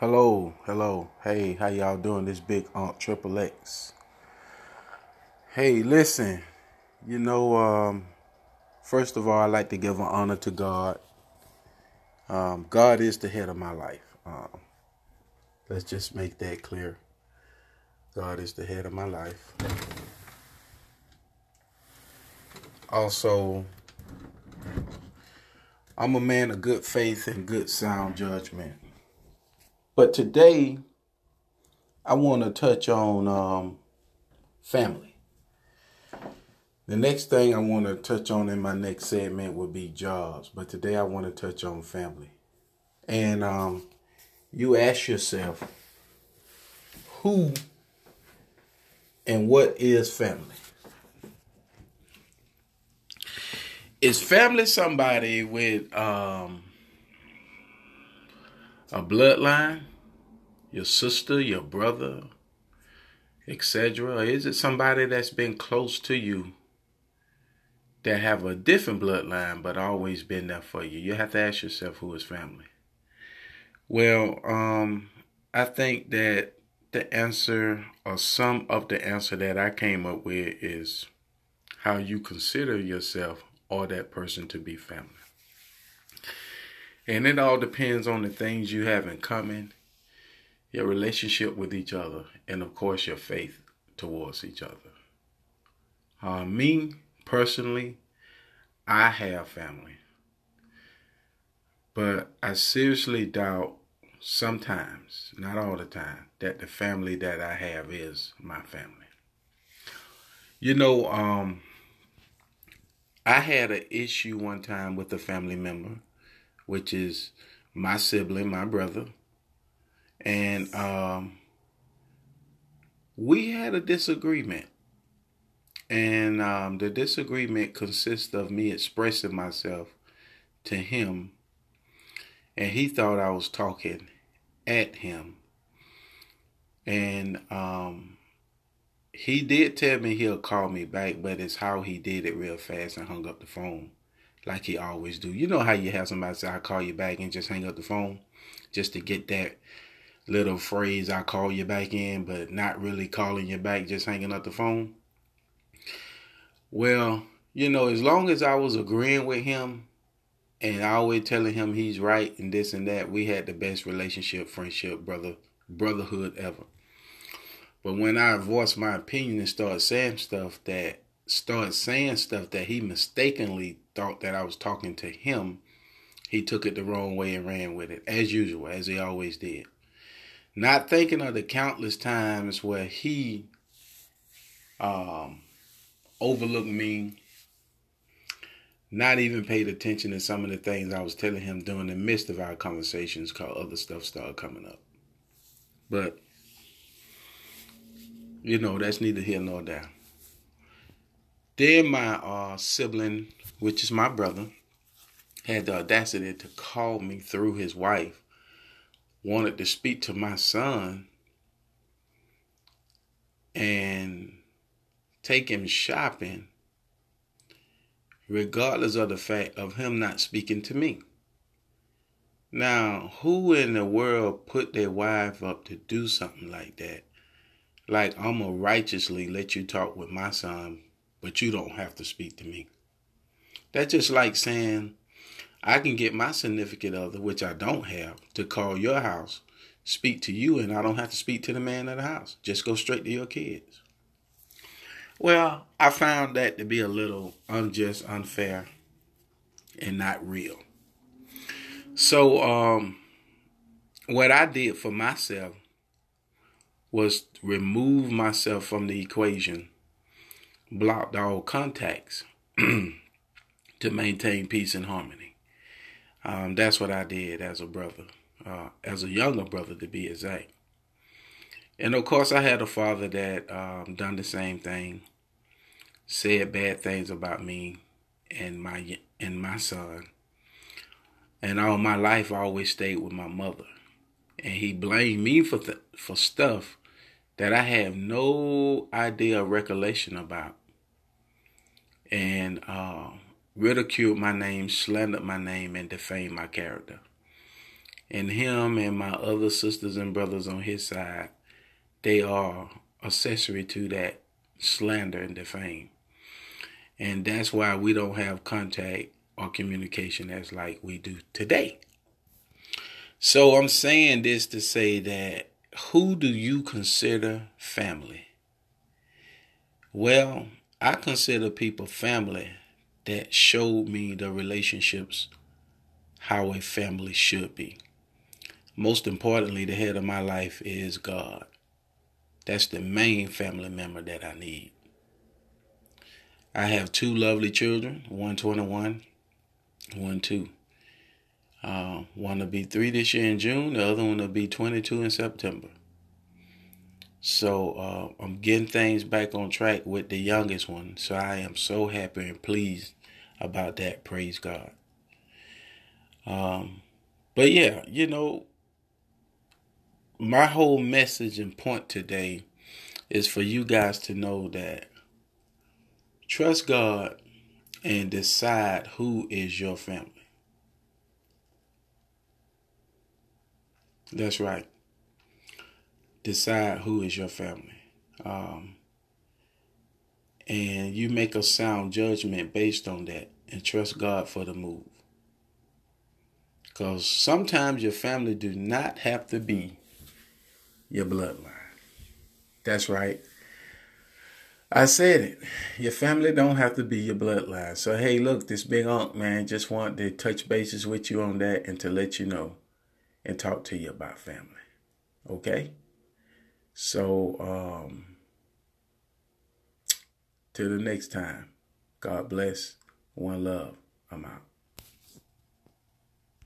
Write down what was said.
Hello, hello. Hey, how y'all doing? This big Aunt Triple X. Hey, listen. You know, um, first of all, I like to give an honor to God. Um, God is the head of my life. Um, let's just make that clear. God is the head of my life. Also, I'm a man of good faith and good sound judgment. But today, I want to touch on um, family. The next thing I want to touch on in my next segment would be jobs, but today I want to touch on family. And um, you ask yourself, who and what is family? Is family somebody with um, a bloodline, your sister, your brother, etc.? Is it somebody that's been close to you that have a different bloodline but always been there for you? You have to ask yourself who is family. Well, um, I think that the answer or some of the answer that I came up with is how you consider yourself or that person to be family. And it all depends on the things you have in common, your relationship with each other, and of course, your faith towards each other. Uh, me, personally, I have family. But I seriously doubt sometimes, not all the time, that the family that I have is my family. You know, um, I had an issue one time with a family member which is my sibling, my brother. And um, we had a disagreement. And um, the disagreement consists of me expressing myself to him. And he thought I was talking at him. And um, he did tell me he'll call me back, but it's how he did it real fast and hung up the phone like he always do. You know how you have somebody say, I call you back and just hang up the phone just to get that little phrase, I call you back in, but not really calling you back, just hanging up the phone. Well, you know, as long as I was agreeing with him and always telling him he's right and this and that, we had the best relationship, friendship, brother, brotherhood ever. But when I voiced my opinion and started saying stuff that started saying stuff that he mistakenly thought that I was talking to him, he took it the wrong way and ran with it, as usual, as he always did. Not thinking of the countless times where he um, overlooked me, not even paid attention to some of the things I was telling him during the midst of our conversations, cause other stuff started coming up. But, you know, that's neither here nor there. Then my uh, sibling, which is my brother, had the audacity to call me through his wife, wanted to speak to my son and take him shopping, regardless of the fact of him not speaking to me. Now, who in the world put their wife up to do something like that? Like, I'm going to righteously let you talk with my son but you don't have to speak to me. That's just like saying, I can get my significant other, which I don't have, to call your house, speak to you, and I don't have to speak to the man of the house. Just go straight to your kids. Well, I found that to be a little unjust, unfair, and not real. So, um, what I did for myself was remove myself from the equation blocked all contacts to maintain peace and harmony. Um, that's what I did as a brother, uh, as a younger brother to be exact. And of course, I had a father that um, done the same thing, said bad things about me and my and my son. And all my life, I always stayed with my mother, and he blamed me for th- for stuff that I have no idea or recollection about. And uh, ridiculed my name, slandered my name, and defamed my character. And him and my other sisters and brothers on his side, they are accessory to that slander and defame. And that's why we don't have contact or communication as like we do today. So I'm saying this to say that who do you consider family? Well, I consider people family that showed me the relationships how a family should be. Most importantly, the head of my life is God. That's the main family member that I need. I have two lovely children, one 21, one 2. Uh, one will be three this year in June, the other one will be 22 in September. So uh, I'm getting things back on track with the youngest one. So I am so happy and pleased about that. Praise God. Um, but yeah, you know, my whole message and point today is for you guys to know that trust God and decide who is your family. That's right. Decide who is your family. Um, and you make a sound judgment based on that and trust God for the move. Because sometimes your family do not have to be your bloodline. That's right. I said it. Your family don't have to be your bloodline. So hey, look, this big unk man just want to touch bases with you on that and to let you know and talk to you about family. Okay? So um till the next time. God bless. One love. I'm out.